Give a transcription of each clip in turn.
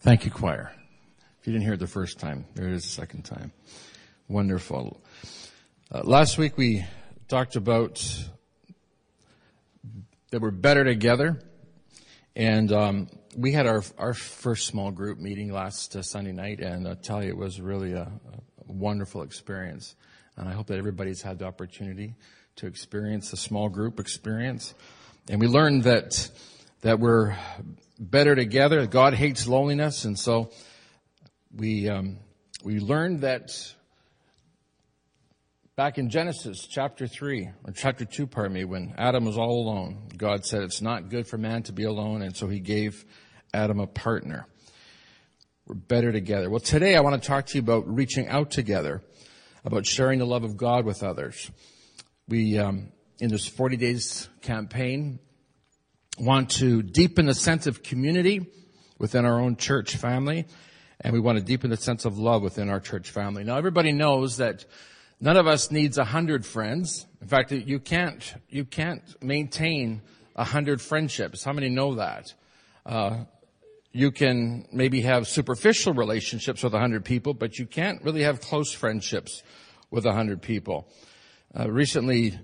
Thank you, choir. If you didn't hear it the first time, there it is the second time. Wonderful. Uh, last week we talked about that we're better together, and um, we had our our first small group meeting last uh, Sunday night, and I tell you, it was really a, a wonderful experience. And I hope that everybody's had the opportunity to experience the small group experience. And we learned that that we're better together. God hates loneliness, and so we um, we learned that back in Genesis chapter three or chapter two, pardon me, when Adam was all alone, God said it's not good for man to be alone, and so He gave Adam a partner. We're better together. Well, today I want to talk to you about reaching out together, about sharing the love of God with others. We um, in this 40 days campaign want to deepen the sense of community within our own church family, and we want to deepen the sense of love within our church family. Now, everybody knows that none of us needs a hundred friends. In fact, you can't you can't maintain a hundred friendships. How many know that? Uh, you can maybe have superficial relationships with a hundred people, but you can't really have close friendships with a hundred people. Uh, recently,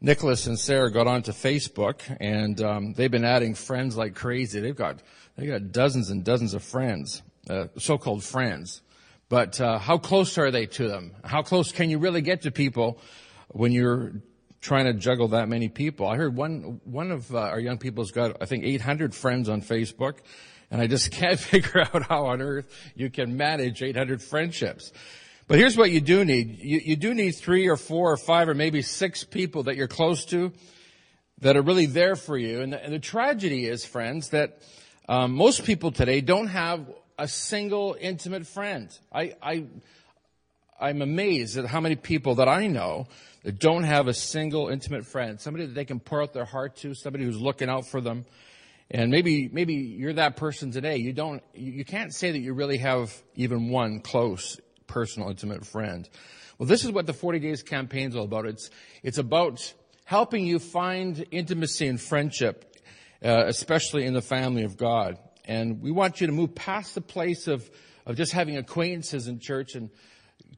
Nicholas and Sarah got onto Facebook, and um, they've been adding friends like crazy. They've got they got dozens and dozens of friends, uh, so-called friends. But uh, how close are they to them? How close can you really get to people when you're trying to juggle that many people? I heard one one of uh, our young people's got I think 800 friends on Facebook, and I just can't figure out how on earth you can manage 800 friendships. But here's what you do need. You, you do need three or four or five or maybe six people that you're close to that are really there for you. And the, and the tragedy is, friends, that um, most people today don't have a single intimate friend. I, I, I'm amazed at how many people that I know that don't have a single intimate friend, somebody that they can pour out their heart to, somebody who's looking out for them. And maybe, maybe you're that person today. You don't, you can't say that you really have even one close personal, intimate friend. Well, this is what the 40 Days campaign is all about. It's, it's about helping you find intimacy and friendship, uh, especially in the family of God. And we want you to move past the place of, of just having acquaintances in church and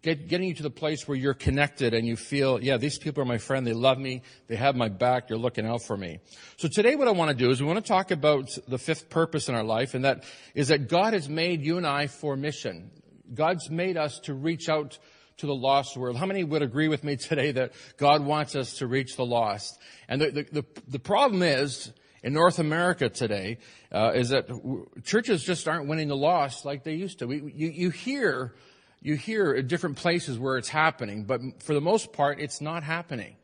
get, getting you to the place where you're connected and you feel, yeah, these people are my friend. They love me. They have my back. They're looking out for me. So today what I want to do is we want to talk about the fifth purpose in our life, and that is that God has made you and I for mission. God's made us to reach out to the lost world. How many would agree with me today that God wants us to reach the lost? And the, the, the, the problem is, in North America today, uh, is that churches just aren't winning the lost like they used to. We, you, you hear, you hear at different places where it's happening, but for the most part, it's not happening.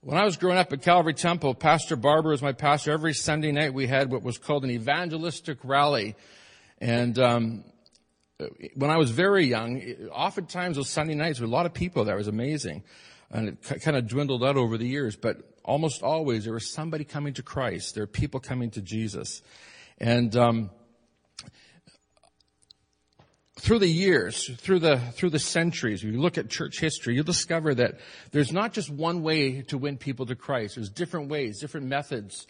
When I was growing up at Calvary Temple, Pastor Barber was my pastor. Every Sunday night we had what was called an evangelistic rally. And um, when I was very young, oftentimes those Sunday nights with a lot of people. It was amazing. And it kind of dwindled out over the years, but almost always there was somebody coming to Christ. There are people coming to Jesus. And, um, through the years, through the, through the centuries, you look at church history, you'll discover that there's not just one way to win people to Christ. There's different ways, different methods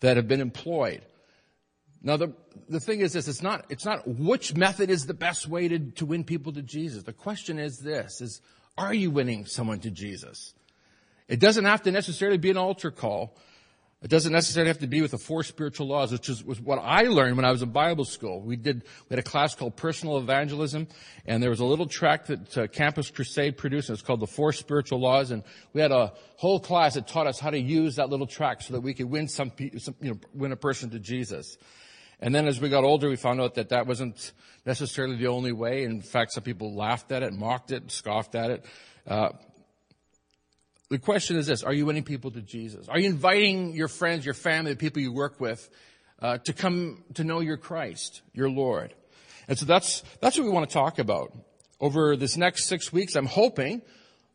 that have been employed. Now the, the thing is this, it's not, it's not which method is the best way to, to win people to Jesus. The question is this, is are you winning someone to Jesus? It doesn't have to necessarily be an altar call. It doesn't necessarily have to be with the four spiritual laws, which is, was what I learned when I was in Bible school. We did, we had a class called personal evangelism, and there was a little tract that uh, Campus Crusade produced, and it's called the four spiritual laws, and we had a whole class that taught us how to use that little tract so that we could win some, some you know, win a person to Jesus. And then as we got older, we found out that that wasn't necessarily the only way. In fact, some people laughed at it, mocked it, scoffed at it. Uh, the question is this, are you winning people to Jesus? Are you inviting your friends, your family, the people you work with, uh, to come to know your Christ, your Lord? And so that's, that's what we want to talk about. Over this next six weeks, I'm hoping,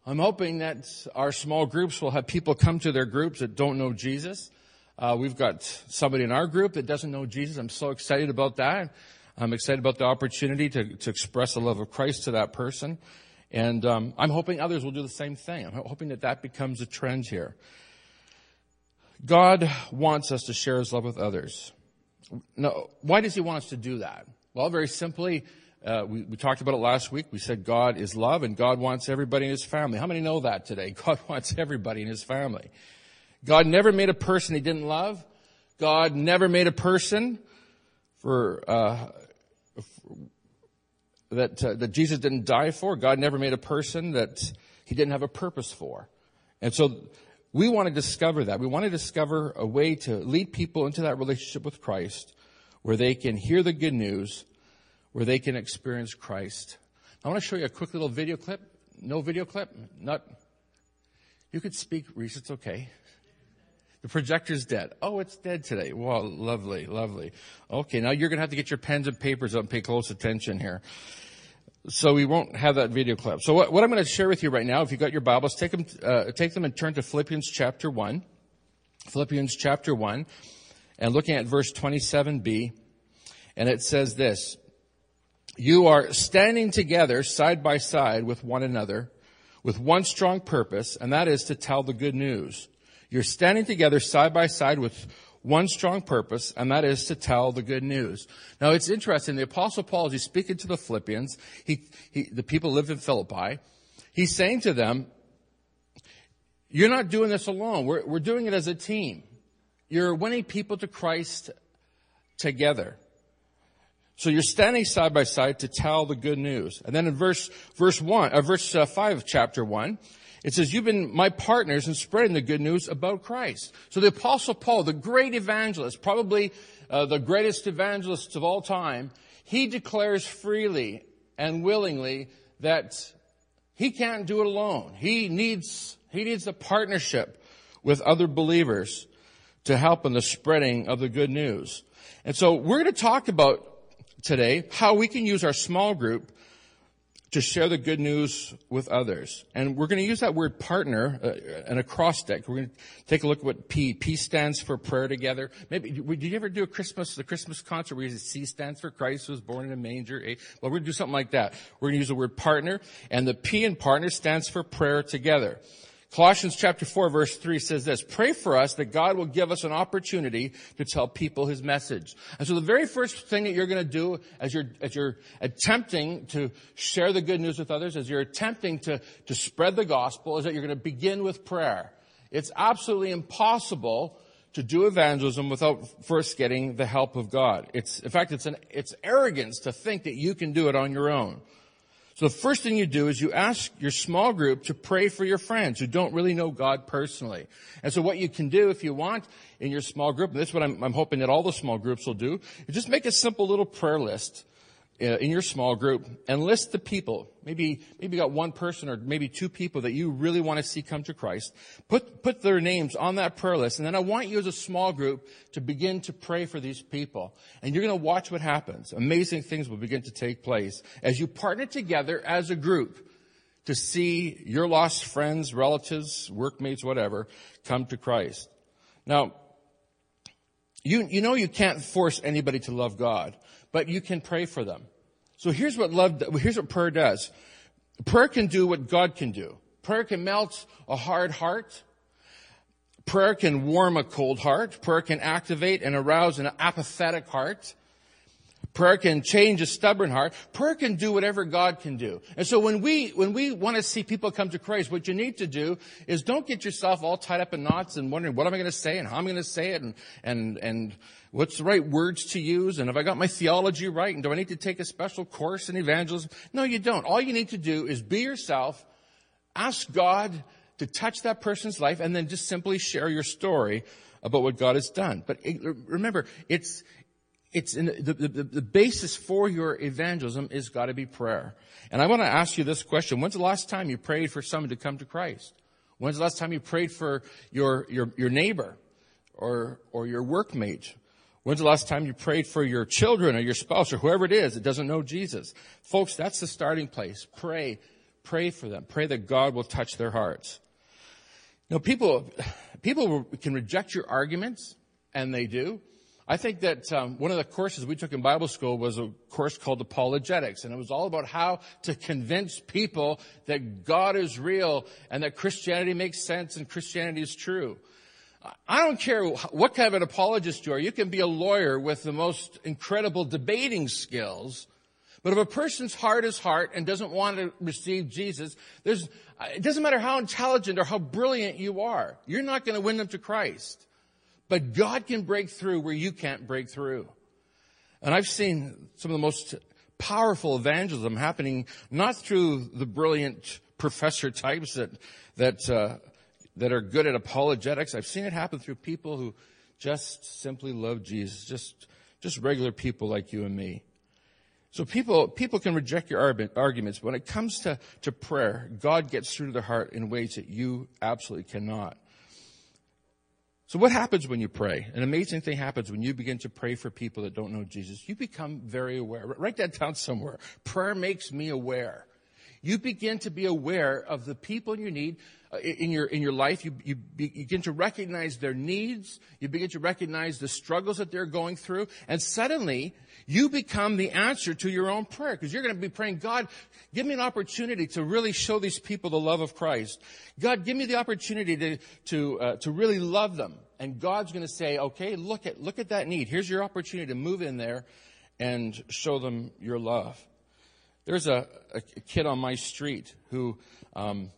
I'm hoping that our small groups will have people come to their groups that don't know Jesus. Uh, we've got somebody in our group that doesn't know Jesus. I'm so excited about that. I'm excited about the opportunity to, to express the love of Christ to that person. And um, I'm hoping others will do the same thing. I'm hoping that that becomes a trend here. God wants us to share his love with others. Now, why does he want us to do that? Well, very simply, uh, we, we talked about it last week. We said God is love and God wants everybody in his family. How many know that today? God wants everybody in his family. God never made a person he didn't love. God never made a person for, uh, for that uh, that Jesus didn't die for. God never made a person that he didn't have a purpose for. And so we want to discover that. We want to discover a way to lead people into that relationship with Christ where they can hear the good news where they can experience Christ. I want to show you a quick little video clip. No video clip? Not. You could speak, Reese. It's okay. The projector's dead. Oh, it's dead today. Well, lovely, lovely. Okay, now you're going to have to get your pens and papers up and pay close attention here. So we won't have that video clip. So what, what I'm going to share with you right now, if you've got your Bibles, take them, uh, take them and turn to Philippians chapter 1. Philippians chapter 1, and looking at verse 27b, and it says this, you are standing together side by side with one another with one strong purpose, and that is to tell the good news. You're standing together side by side with one strong purpose, and that is to tell the good news. Now it's interesting, the apostle Paul, as he's speaking to the Philippians, he, he, the people lived in Philippi, he's saying to them, you're not doing this alone. We're, we're doing it as a team. You're winning people to Christ together. So you're standing side by side to tell the good news. And then in verse, verse one, uh, verse uh, five of chapter one, it says, you've been my partners in spreading the good news about Christ. So the apostle Paul, the great evangelist, probably uh, the greatest evangelist of all time, he declares freely and willingly that he can't do it alone. He needs, he needs a partnership with other believers to help in the spreading of the good news. And so we're going to talk about today how we can use our small group to share the good news with others. And we're going to use that word partner uh, and acrostic. We're going to take a look at what P. P stands for prayer together. Maybe, did you ever do a Christmas, the Christmas concert where you C stands for Christ was born in a manger? A, well, we're going to do something like that. We're going to use the word partner and the P in partner stands for prayer together. Colossians chapter 4 verse 3 says this, pray for us that God will give us an opportunity to tell people his message. And so the very first thing that you're going to do as you're, as you're attempting to share the good news with others, as you're attempting to, to spread the gospel, is that you're going to begin with prayer. It's absolutely impossible to do evangelism without first getting the help of God. It's, in fact, it's an, it's arrogance to think that you can do it on your own. So the first thing you do is you ask your small group to pray for your friends who don't really know God personally. And so what you can do if you want in your small group, and this is what I'm, I'm hoping that all the small groups will do, is just make a simple little prayer list Uh, in your small group and list the people. Maybe, maybe you got one person or maybe two people that you really want to see come to Christ. Put, put their names on that prayer list. And then I want you as a small group to begin to pray for these people. And you're going to watch what happens. Amazing things will begin to take place as you partner together as a group to see your lost friends, relatives, workmates, whatever, come to Christ. Now, you, you know you can't force anybody to love God but you can pray for them. So here's what love, here's what prayer does. Prayer can do what God can do. Prayer can melt a hard heart. Prayer can warm a cold heart. Prayer can activate and arouse an apathetic heart. Prayer can change a stubborn heart. Prayer can do whatever God can do. And so when we, when we want to see people come to Christ, what you need to do is don't get yourself all tied up in knots and wondering what am I going to say and how I'm going to say it and, and, and what's the right words to use and have I got my theology right and do I need to take a special course in evangelism? No, you don't. All you need to do is be yourself, ask God to touch that person's life and then just simply share your story about what God has done. But eh, remember, it's, it's in the, the, the basis for your evangelism is got to be prayer. And I want to ask you this question. When's the last time you prayed for someone to come to Christ? When's the last time you prayed for your, your, your neighbor or, or your workmate? When's the last time you prayed for your children or your spouse or whoever it is that doesn't know Jesus? Folks, that's the starting place. Pray. Pray for them. Pray that God will touch their hearts. You know, people, people can reject your arguments, and they do. I think that um, one of the courses we took in Bible school was a course called apologetics, and it was all about how to convince people that God is real and that Christianity makes sense and Christianity is true. I don't care what kind of an apologist you are. You can be a lawyer with the most incredible debating skills. But if a person's heart is heart and doesn't want to receive Jesus, there's, it doesn't matter how intelligent or how brilliant you are. You're not going to win them to Christ. But God can break through where you can't break through. And I've seen some of the most powerful evangelism happening not through the brilliant professor types that, that, uh, that are good at apologetics. I've seen it happen through people who just simply love Jesus, just, just regular people like you and me. So people, people can reject your arguments. When it comes to, to prayer, God gets through to the heart in ways that you absolutely cannot. So what happens when you pray? An amazing thing happens when you begin to pray for people that don't know Jesus. You become very aware. Write that down somewhere. Prayer makes me aware. You begin to be aware of the people you need uh, in your, in your life. You, you begin to recognize their needs. You begin to recognize the struggles that they're going through. And suddenly, you become the answer to your own prayer because you're going to be praying, God, give me an opportunity to really show these people the love of Christ. God, give me the opportunity to, to, uh, to really love them. And God's going to say, okay, look at, look at that need. Here's your opportunity to move in there and show them your love. There's a, a kid on my street who, um,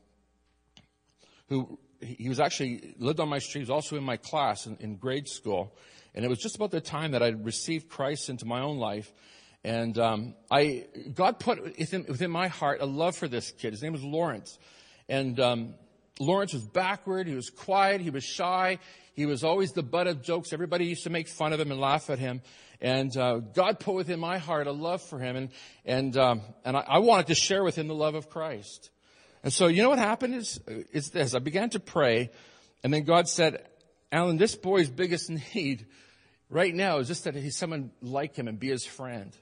who he was actually lived on my street. He was also in my class in, in grade school. And it was just about the time that I received Christ into my own life. And um, I, God put within, within, my heart a love for this kid. His name was Lawrence. And um, Lawrence was backward. He was quiet. He was shy. He was always the butt of jokes. Everybody used to make fun of him and laugh at him. And uh, God put within my heart a love for him. And, and, um, and I, I wanted to share with him the love of Christ. And so, you know what happened is, is this. I began to pray. And then God said, Alan, this boy's biggest need right now is just that he's someone like him and be his friend.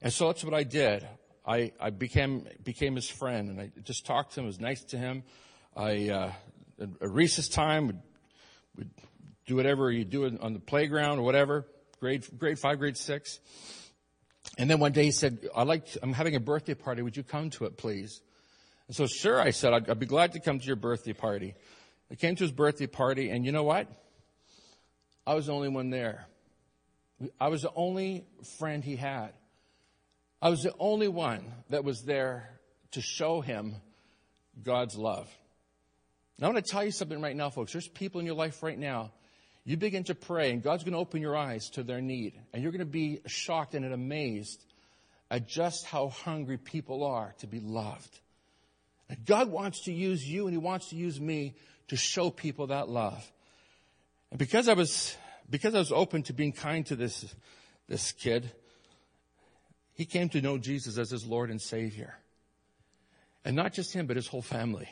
And so that's what I did. I, I became, became his friend and I just talked to him, was nice to him. I, uh, at recess time would, would do whatever you do on the playground or whatever, grade, grade five, grade six. And then one day he said, I like, I'm having a birthday party. Would you come to it, please? And so sure, I said, I'd, I'd be glad to come to your birthday party. I came to his birthday party and you know what? I was the only one there. I was the only friend he had. I was the only one that was there to show him God's love. Now, I want to tell you something right now, folks. There's people in your life right now. You begin to pray, and God's going to open your eyes to their need. And you're going to be shocked and amazed at just how hungry people are to be loved. And God wants to use you, and He wants to use me to show people that love. And because I was because I was open to being kind to this, this kid, he came to know Jesus as his Lord and Savior. And not just him, but his whole family.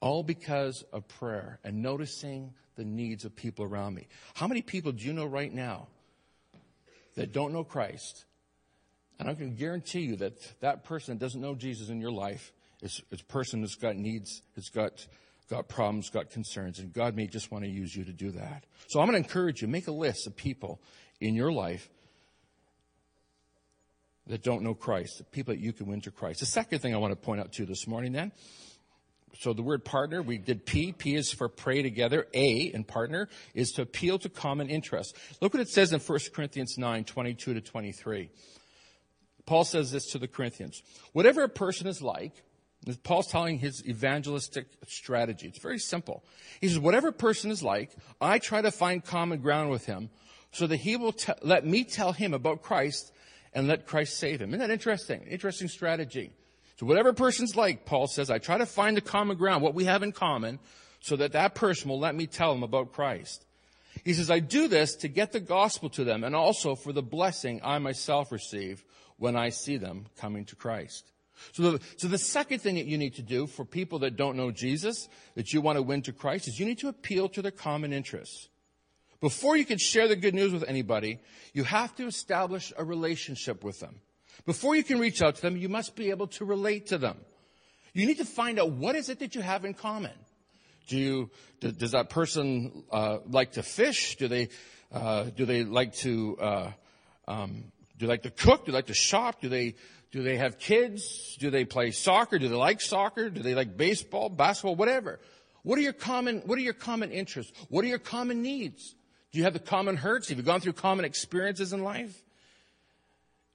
All because of prayer and noticing the needs of people around me. How many people do you know right now that don't know Christ? And I can guarantee you that that person that doesn't know Jesus in your life is, is a person that's got needs, has got got problems, got concerns, and God may just want to use you to do that. So I'm going to encourage you, make a list of people in your life that don't know Christ, the people that you can win to Christ. The second thing I want to point out to you this morning then, so the word partner, we did P. P is for pray together. A in partner is to appeal to common interest. Look what it says in 1 Corinthians 9, 22 to 23. Paul says this to the Corinthians. Whatever a person is like, Paul's telling his evangelistic strategy. It's very simple. He says, whatever a person is like, I try to find common ground with him so that he will let me tell him about Christ and let Christ save him. Isn't that interesting? Interesting strategy. So whatever person's like, Paul says, I try to find the common ground, what we have in common, so that that person will let me tell him about Christ. He says, I do this to get the gospel to them and also for the blessing I myself receive when I see them coming to Christ. So the, so the second thing that you need to do for people that don't know Jesus, that you want to win to Christ, is you need to appeal to their common interests. Before you can share the good news with anybody, you have to establish a relationship with them. Before you can reach out to them, you must be able to relate to them. You need to find out what is it that you have in common. Do you, does that person uh, like to fish? Do they, uh, do they like to, uh, um, do they like to cook? Do they like to shop? Do they do they have kids? Do they play soccer? Do they like soccer? Do they like baseball, basketball, whatever? What are your common, what are your common interests? What are your common needs? Do you have the common hurts? Have you gone through common experiences in life?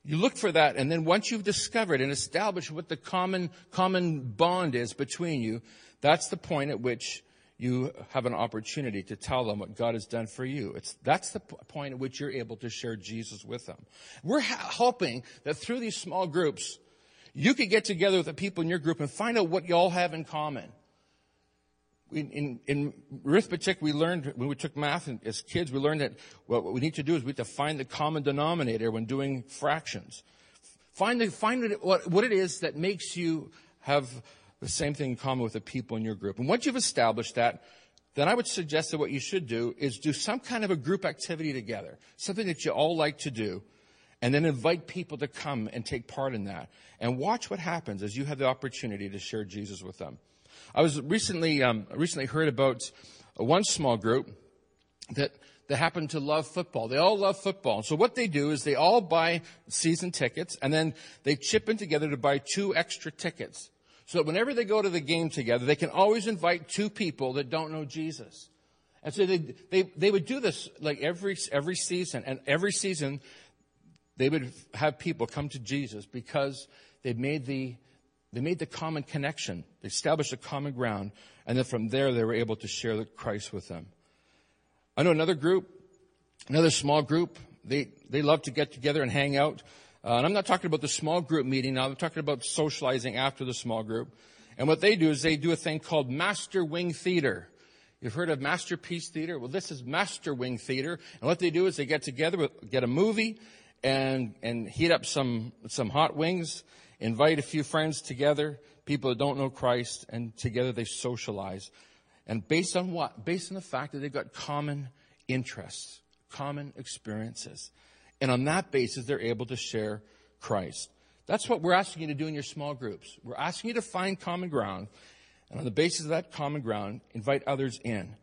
You look for that, and then once you've discovered and established what the common, common bond is between you, that's the point at which you have an opportunity to tell them what God has done for you. It's, that's the point at which you're able to share Jesus with them. We're ha- hoping that through these small groups, you could get together with the people in your group and find out what you all have in common. In, in, arithmetic, we learned, when we took math as kids, we learned that what we need to do is we have to find the common denominator when doing fractions. Find, the, find what, what it is that makes you have the same thing in common with the people in your group. And once you've established that, then I would suggest that what you should do is do some kind of a group activity together, something that you all like to do, and then invite people to come and take part in that. And watch what happens as you have the opportunity to share Jesus with them. I was recently, um, recently heard about one small group that that happen to love football. They all love football. So what they do is they all buy season tickets and then they chip in together to buy two extra tickets. So that whenever they go to the game together, they can always invite two people that don't know Jesus. And so they, they, they would do this like every, every season. And every season, they would have people come to Jesus because they made the, they made the common connection. They established a common ground. And then from there, they were able to share the Christ with them. I know another group, another small group. They, they love to get together and hang out. Uh, and I'm not talking about the small group meeting now. I'm talking about socializing after the small group. And what they do is they do a thing called Master Wing Theater. You've heard of Masterpiece Theater? Well, this is Master Wing Theater. And what they do is they get together, get a movie, and, and heat up some, some hot wings, invite a few friends together, people that don't know Christ, and together they socialize. And based on what? Based on the fact that they've got common interests, common experiences. And on that basis, they're able to share Christ. That's what we're asking you to do in your small groups. We're asking you to find common ground. And on the basis of that common ground, invite others in.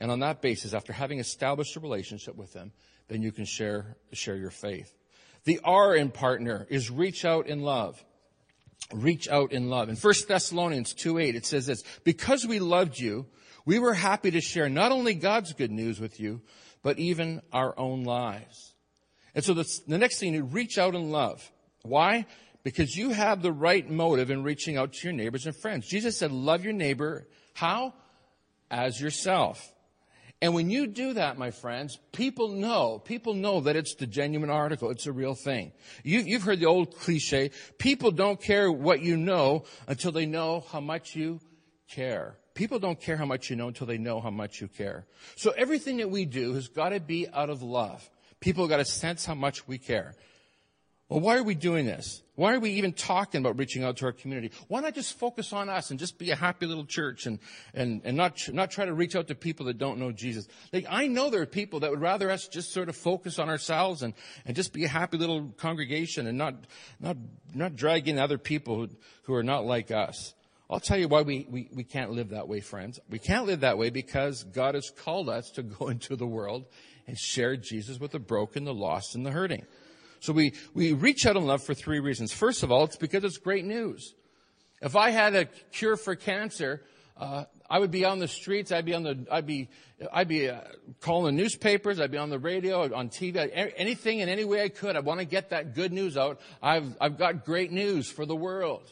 And on that basis, after having established a relationship with them, then you can share, share your faith. The R in partner is reach out in love. Reach out in love. In 1 Thessalonians 2 8, it says this, because we loved you, we were happy to share not only God's good news with you, but even our own lives. And so the, the next thing, you reach out in love. Why? Because you have the right motive in reaching out to your neighbors and friends. Jesus said, love your neighbor. How? As yourself. And when you do that, my friends, people know, people know that it's the genuine article. It's a real thing. You, have heard the old cliche, people don't care what you know until they know how much you care. People don't care how much you know until they know how much you care. So everything that we do has got to be out of love. People got to sense how much we care. Well, why are we doing this? Why are we even talking about reaching out to our community? Why not just focus on us and just be a happy little church and, and, and not, not try to reach out to people that don't know Jesus? Like, I know there are people that would rather us just sort of focus on ourselves and, and just be a happy little congregation and not, not, not drag in other people who, who are not like us. I'll tell you why we, we, we can't live that way, friends. We can't live that way because God has called us to go into the world and share Jesus with the broken, the lost, and the hurting. So we, we reach out in love for three reasons. First of all, it's because it's great news. If I had a cure for cancer, uh, I would be on the streets. I'd be on the. I'd be. I'd be uh, calling the newspapers. I'd be on the radio, on TV, anything in any way I could. I want to get that good news out. I've I've got great news for the world.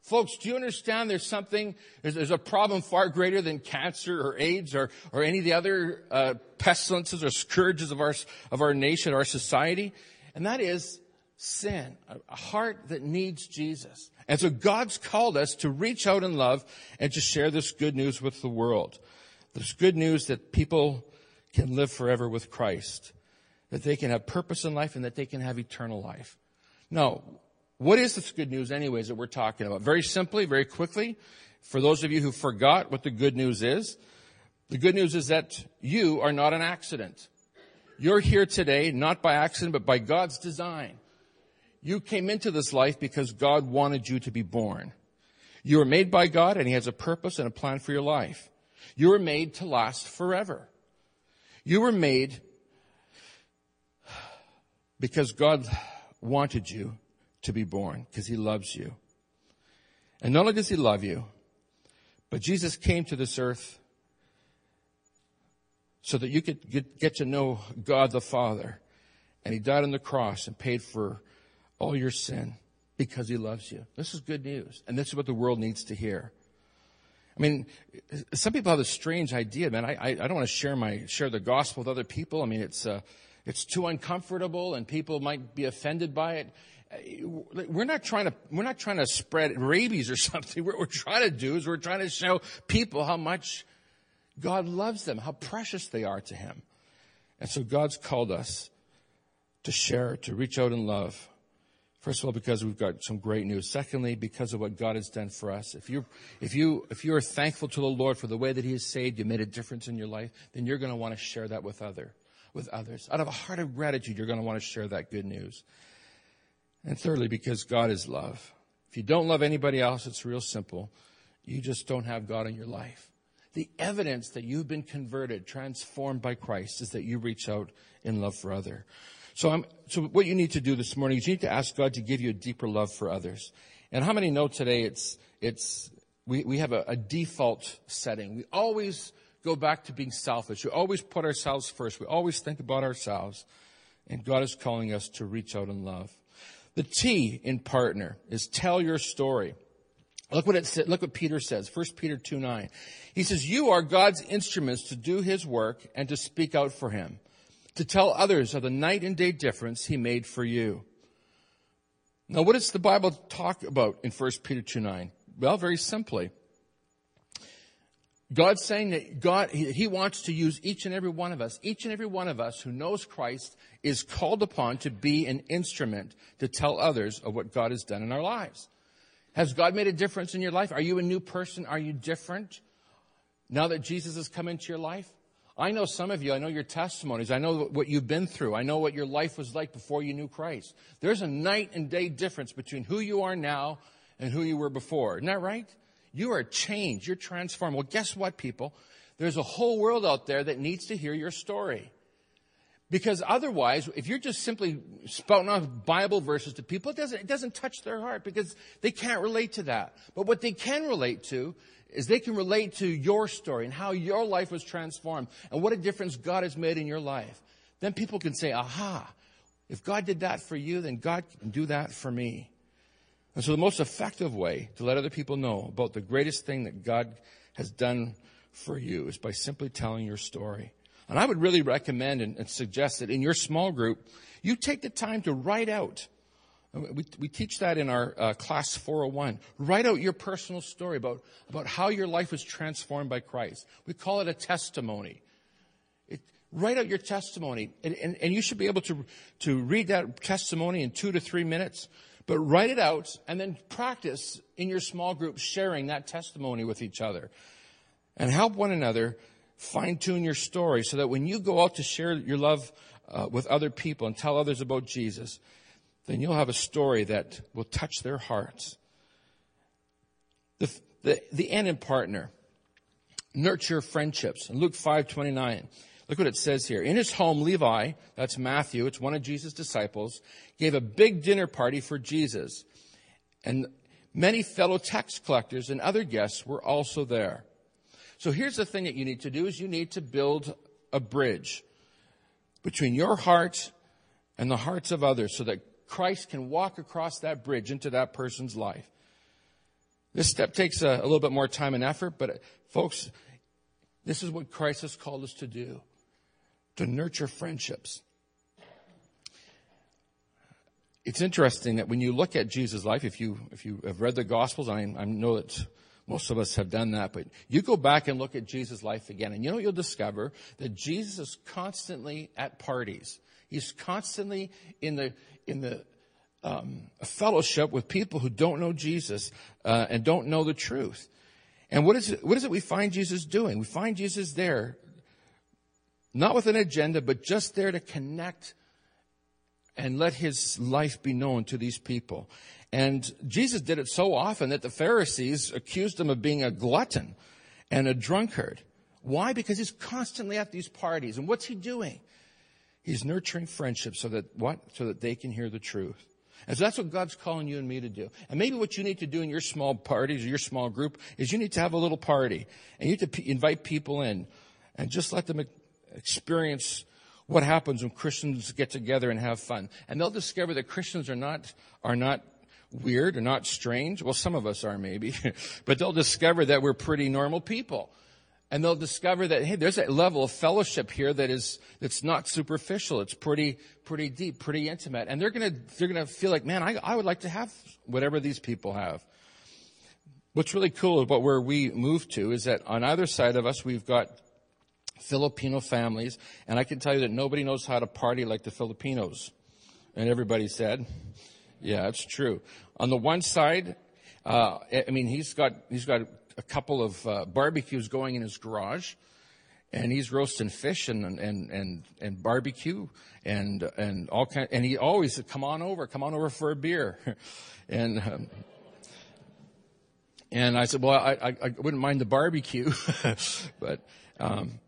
Folks, do you understand there's something, there's, there's, a problem far greater than cancer or AIDS or, or any of the other uh, pestilences or scourges of our, of our nation, our society? And that is sin, a heart that needs Jesus. And so God's called us to reach out in love and to share this good news with the world. This good news that people can live forever with Christ, that they can have purpose in life and that they can have eternal life. Now, what is this good news anyways that we're talking about? Very simply, very quickly, for those of you who forgot what the good news is, the good news is that you are not an accident. You're here today not by accident, but by God's design. You came into this life because God wanted you to be born. You were made by God and He has a purpose and a plan for your life. You were made to last forever. You were made because God wanted you to be born, because He loves you. And not only does He love you, But Jesus came to this earth so that you could get, get to know God the Father. And he died on the cross and paid for all your sin because he loves you. This is good news. And this is what the world needs to hear. I mean, some people have this strange idea, man. I, I, I don't want to share my, share the gospel with other people. I mean, it's, uh, it's too uncomfortable and people might be offended by it. We're not trying to, we're not trying to spread rabies or something. What we're trying to do is we're trying to show people how much God loves them, how precious they are to Him. And so God's called us to share, to reach out in love. First of all, because we've got some great news. Secondly, because of what God has done for us. If you, if you, if you are thankful to the Lord for the way that He has saved you, made a difference in your life, then you're going to want to share that with other, with others. Out of a heart of gratitude, you're going to want to share that good news. And thirdly, because God is love. If you don't love anybody else, it's real simple. You just don't have God in your life. The evidence that you've been converted, transformed by Christ, is that you reach out in love for other. So, I'm, so what you need to do this morning is you need to ask God to give you a deeper love for others. And how many know today it's, it's, we, we have a, a default setting. We always go back to being selfish. We always put ourselves first. We always think about ourselves. And God is calling us to reach out in love. The T in partner is tell your story. Look what it said, look what Peter says. 1 Peter 2 9. He says, You are God's instruments to do his work and to speak out for him to tell others of the night and day difference he made for you. Now, what does the Bible talk about in 1 Peter 2 9? Well, very simply. God's saying that God, He wants to use each and every one of us. Each and every one of us who knows Christ is called upon to be an instrument to tell others of what God has done in our lives. Has God made a difference in your life? Are you a new person? Are you different now that Jesus has come into your life? I know some of you, I know your testimonies, I know what you've been through, I know what your life was like before you knew Christ. There's a night and day difference between who you are now and who you were before. Isn't that right? You are changed, you're transformed. Well, guess what, people? There's a whole world out there that needs to hear your story. Because otherwise, if you're just simply spouting off Bible verses to people, it doesn't, it doesn't touch their heart because they can't relate to that. But what they can relate to is they can relate to your story and how your life was transformed and what a difference God has made in your life. Then people can say, aha, if God did that for you, then God can do that for me. And so the most effective way to let other people know about the greatest thing that God has done for you is by simply telling your story. And I would really recommend and, and suggest that in your small group, you take the time to write out we, we teach that in our uh, class 401. Write out your personal story about, about how your life was transformed by Christ. We call it a testimony. It, write out your testimony. And, and, and you should be able to, to read that testimony in two to three minutes. But write it out and then practice in your small group sharing that testimony with each other. And help one another fine tune your story so that when you go out to share your love uh, with other people and tell others about Jesus, then you'll have a story that will touch their hearts. The, the, the end in partner. Nurture friendships. In Luke 5 29, look what it says here. In his home, Levi, that's Matthew, it's one of Jesus' disciples, gave a big dinner party for Jesus. And many fellow tax collectors and other guests were also there. So here's the thing that you need to do is you need to build a bridge between your heart and the hearts of others so that Christ can walk across that bridge into that person's life. This step takes a, a little bit more time and effort, but folks, this is what Christ has called us to do to nurture friendships. It's interesting that when you look at Jesus' life, if you, if you have read the Gospels, I, I know that most of us have done that, but you go back and look at Jesus' life again, and you know you'll discover? That Jesus is constantly at parties. He's constantly in the, in the um, fellowship with people who don't know Jesus uh, and don't know the truth. And what is it, what is it we find Jesus doing? We find Jesus there, not with an agenda, but just there to connect and let his life be known to these people. And Jesus did it so often that the Pharisees accused him of being a glutton and a drunkard. Why? Because he's constantly at these parties. And what's he doing? He's nurturing friendship so that what? So that they can hear the truth. And so that's what God's calling you and me to do. And maybe what you need to do in your small parties or your small group is you need to have a little party and you need to invite people in and just let them experience what happens when Christians get together and have fun. And they'll discover that Christians are not, are not weird or not strange. Well, some of us are maybe, but they'll discover that we're pretty normal people. And they'll discover that, hey, there's a level of fellowship here that is, that's not superficial. It's pretty, pretty deep, pretty intimate. And they're gonna, they're gonna feel like, man, I, I would like to have whatever these people have. What's really cool about where we moved to is that on either side of us, we've got Filipino families, and I can tell you that nobody knows how to party like the Filipinos. And everybody said, yeah, it's true. On the one side, uh, I mean, he's got, he's got a couple of uh, barbecues going in his garage, and he's roasting fish and, and, and, and barbecue and, and all kind, and he always said, come on over, come on over for a beer. and, um, and I said, well, I, I, I wouldn't mind the barbecue, but, um,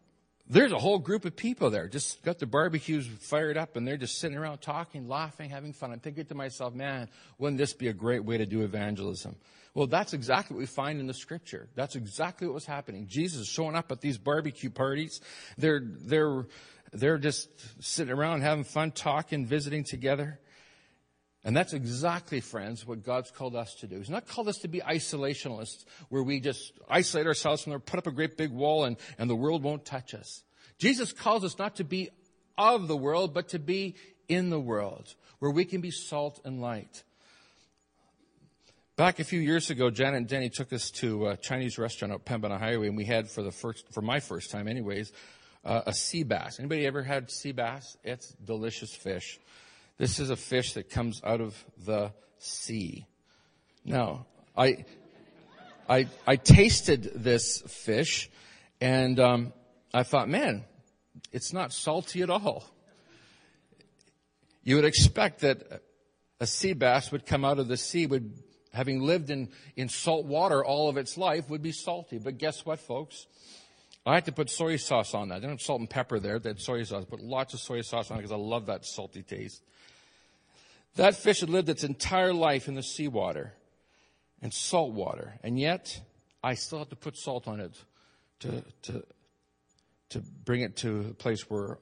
there's a whole group of people there, just got the barbecues fired up and they're just sitting around talking, laughing, having fun. I'm thinking to myself, man, wouldn't this be a great way to do evangelism? Well, that's exactly what we find in the scripture. That's exactly what was happening. Jesus is showing up at these barbecue parties. They're, they're, they're just sitting around having fun, talking, visiting together. And that's exactly, friends, what God's called us to do. He's not called us to be isolationists, where we just isolate ourselves there, put up a great big wall, and, and the world won't touch us. Jesus calls us not to be of the world, but to be in the world, where we can be salt and light. Back a few years ago, Janet and Denny took us to a Chinese restaurant out Pembina Highway, and we had for the first, for my first time anyways, uh, a sea bass. Anybody ever had sea bass? It's delicious fish. This is a fish that comes out of the sea. Now, I, I, I tasted this fish and, um, I thought, man, it's not salty at all. You would expect that a sea bass would come out of the sea, would, having lived in, in salt water all of its life, would be salty. But guess what, folks? I had to put soy sauce on that. I didn't have salt and pepper there. Had soy sauce. Put lots of soy sauce on it because I love that salty taste. That fish had lived its entire life in the seawater and salt water, and yet I still have to put salt on it to, to, to bring it to a place where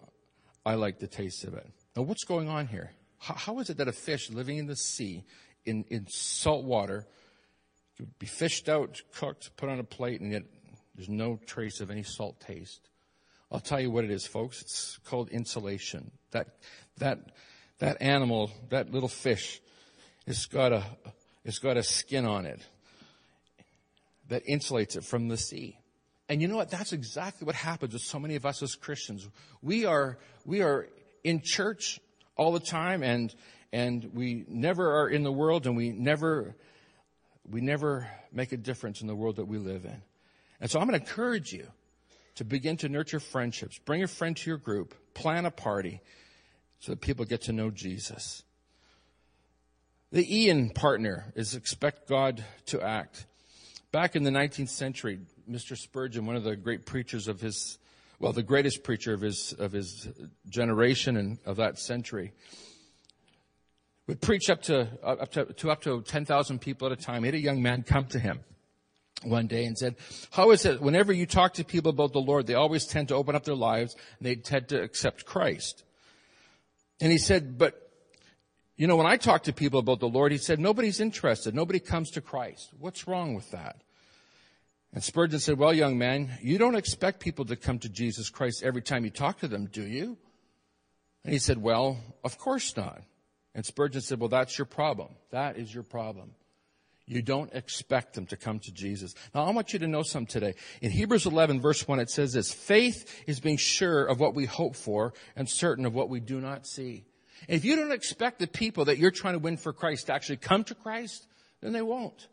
I like the taste of it. Now, what's going on here? how, how is it that a fish living in the sea in, in salt water could be fished out, cooked, put on a plate, and yet there's no trace of any salt taste? I'll tell you what it is, folks. It's called insulation. That, that, that animal, that little fish, it's got a, it's got a skin on it that insulates it from the sea. And you know what? That's exactly what happens with so many of us as Christians. We are, we are in church all the time and, and we never are in the world and we never, we never make a difference in the world that we live in. And so I'm going to encourage you to begin to nurture friendships. Bring a friend to your group. Plan a party so that people get to know Jesus. The Ian partner is expect God to act. Back in the 19th century, Mr. Spurgeon, one of the great preachers of his, well, the greatest preacher of his, of his generation and of that century, would preach up to, up to, to up to 10,000 people at a time. He had a young man come to him one day and said, how is it whenever you talk to people about the Lord, they always tend to open up their lives and they tend to accept Christ? And he said, but you know, when I talk to people about the Lord, he said, nobody's interested. Nobody comes to Christ. What's wrong with that? And Spurgeon said, well, young man, you don't expect people to come to Jesus Christ every time you talk to them, do you? And he said, well, of course not. And Spurgeon said, well, that's your problem. That is your problem. You don't expect them to come to Jesus. Now, I want you to know something today. In Hebrews 11 verse 1, it says this, faith is being sure of what we hope for and certain of what we do not see. If you don't expect the people that you're trying to win for Christ to actually come to Christ, then they won't.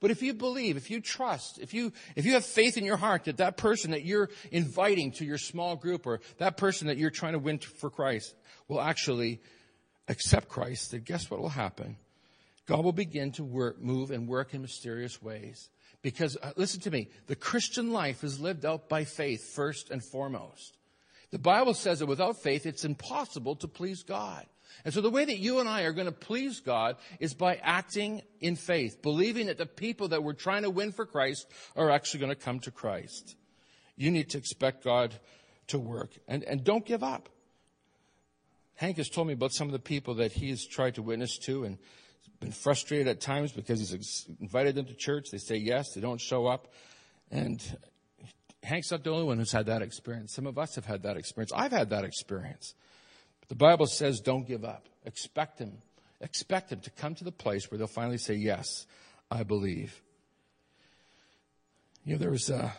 But if you believe, if you trust, if you, if you have faith in your heart that that person that you're inviting to your small group or that person that you're trying to win for Christ will actually accept Christ, then guess what will happen? God will begin to work, move and work in mysterious ways. Because, uh, listen to me, the Christian life is lived out by faith first and foremost. The Bible says that without faith, it's impossible to please God. And so the way that you and I are going to please God is by acting in faith, believing that the people that we're trying to win for Christ are actually going to come to Christ. You need to expect God to work and, and don't give up. Hank has told me about some of the people that he's tried to witness to and been frustrated at times because he's invited them to church. They say yes, they don't show up. And Hank's not the only one who's had that experience. Some of us have had that experience. I've had that experience. But The Bible says don't give up. Expect him. Expect him to come to the place where they'll finally say, yes, I believe. You know, there was a,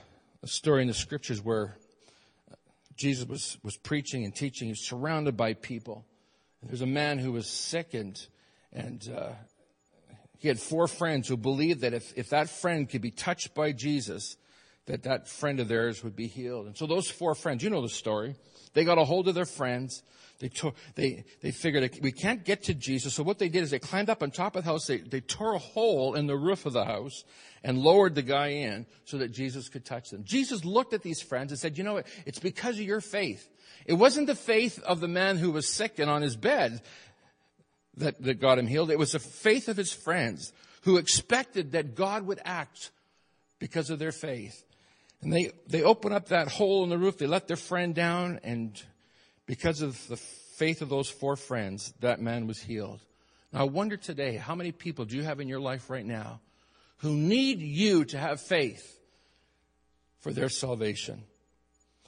a story in the scriptures where uh, Jesus was, was preaching and teaching. He was surrounded by people. And there's a man who was sick and, and uh, he had four friends who believed that if, if that friend could be touched by Jesus, that that friend of theirs would be healed. And so those four friends, you know the story. They got a hold of their friends. They tore, they, they figured we can't get to Jesus. So what they did is they climbed up on top of the house. They, they tore a hole in the roof of the house and lowered the guy in so that Jesus could touch them. Jesus looked at these friends and said, you know what? It's because of your faith. It wasn't the faith of the man who was sick and on his bed that, that got him healed. It was the faith of his friends who expected that God would act because of their faith. And they, they open up that hole in the roof, they let their friend down, and because of the faith of those four friends, that man was healed. Now I wonder today, how many people do you have in your life right now who need you to have faith for their salvation?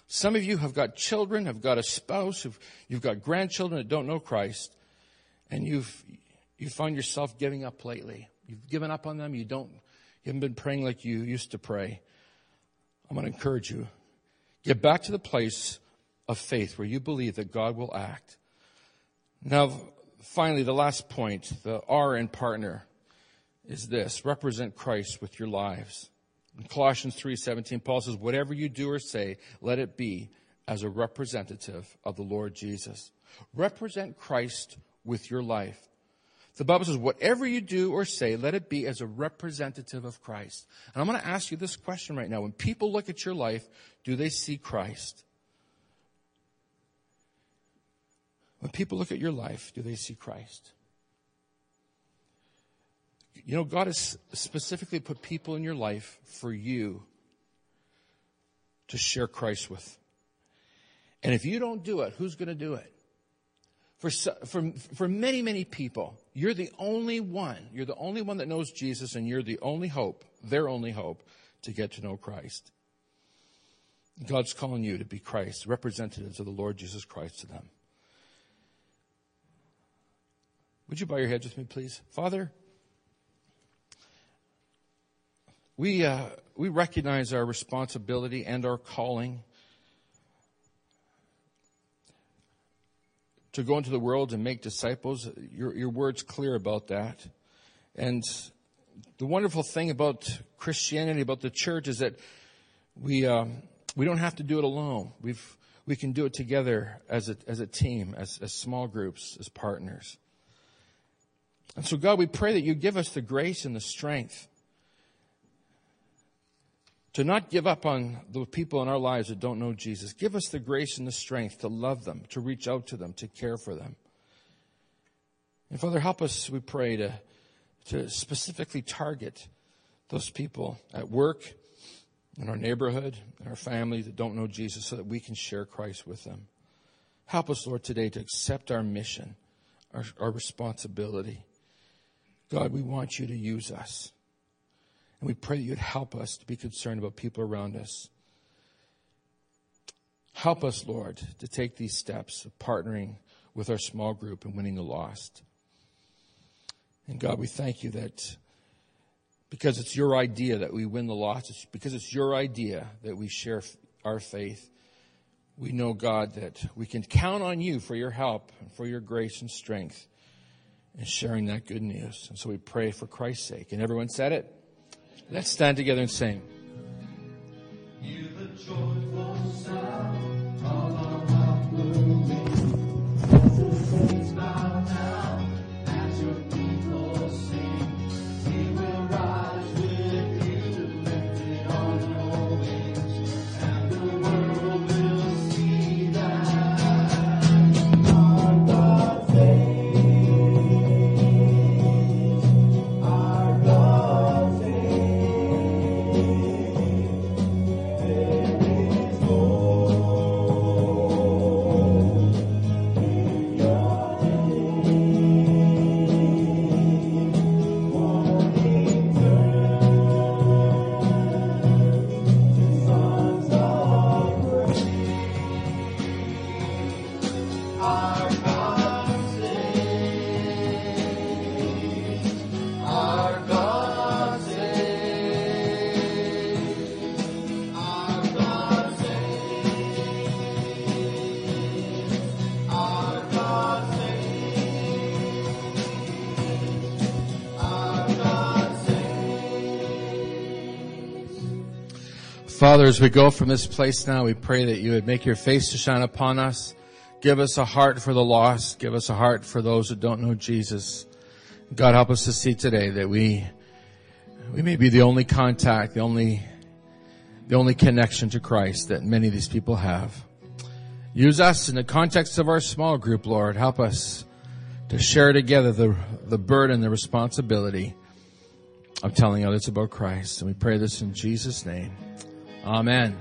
Some of you have got children, have got a spouse, you've got grandchildren that don't know Christ, and you've, you found yourself giving up lately. You've given up on them, you don't, you haven't been praying like you used to pray. I'm going to encourage you. Get back to the place of faith where you believe that God will act. Now, finally, the last point, the R in partner, is this represent Christ with your lives. In Colossians 3:17, Paul says, Whatever you do or say, let it be as a representative of the Lord Jesus. Represent Christ with your life. The Bible says, whatever you do or say, let it be as a representative of Christ. And I'm going to ask you this question right now. When people look at your life, do they see Christ? When people look at your life, do they see Christ? You know, God has specifically put people in your life for you to share Christ with. And if you don't do it, who's going to do it? For, for, for many, many people, you're the only one. You're the only one that knows Jesus, and you're the only hope, their only hope, to get to know Christ. God's calling you to be Christ, representatives of the Lord Jesus Christ to them. Would you bow your heads with me, please? Father, we, uh, we recognize our responsibility and our calling to go into the world and make disciples. Your, your word's clear about that. And the wonderful thing about Christianity, about the church, is that we, um, we don't have to do it alone. We've, we can do it together as a, as a team, as, as small groups, as partners. And so, God, we pray that you give us the grace and the strength to not give up on the people in our lives that don't know Jesus. Give us the grace and the strength to love them, to reach out to them, to care for them. And Father, help us, we pray, to, to specifically target those people at work, in our neighborhood, in our family that don't know Jesus so that we can share Christ with them. Help us, Lord, today to accept our mission, our, our responsibility. God, we want you to use us. And we pray that you'd help us to be concerned about people around us. Help us, Lord, to take these steps of partnering with our small group and winning the lost. And God, we thank you that because it's your idea that we win the lost, it's because it's your idea that we share our faith. We know, God, that we can count on you for your help and for your grace and strength in sharing that good news. And so we pray for Christ's sake. And everyone said it? Let's stand together and sing. Father, as we go from this place now, we pray that you would make your face to shine upon us. Give us a heart for the lost. Give us a heart for those who don't know Jesus. God, help us to see today that we, we may be the only contact, the only, the only connection to Christ that many of these people have. Use us in the context of our small group, Lord. Help us to share together the, the burden, the responsibility of telling others about Christ. And we pray this in Jesus' name. Amen.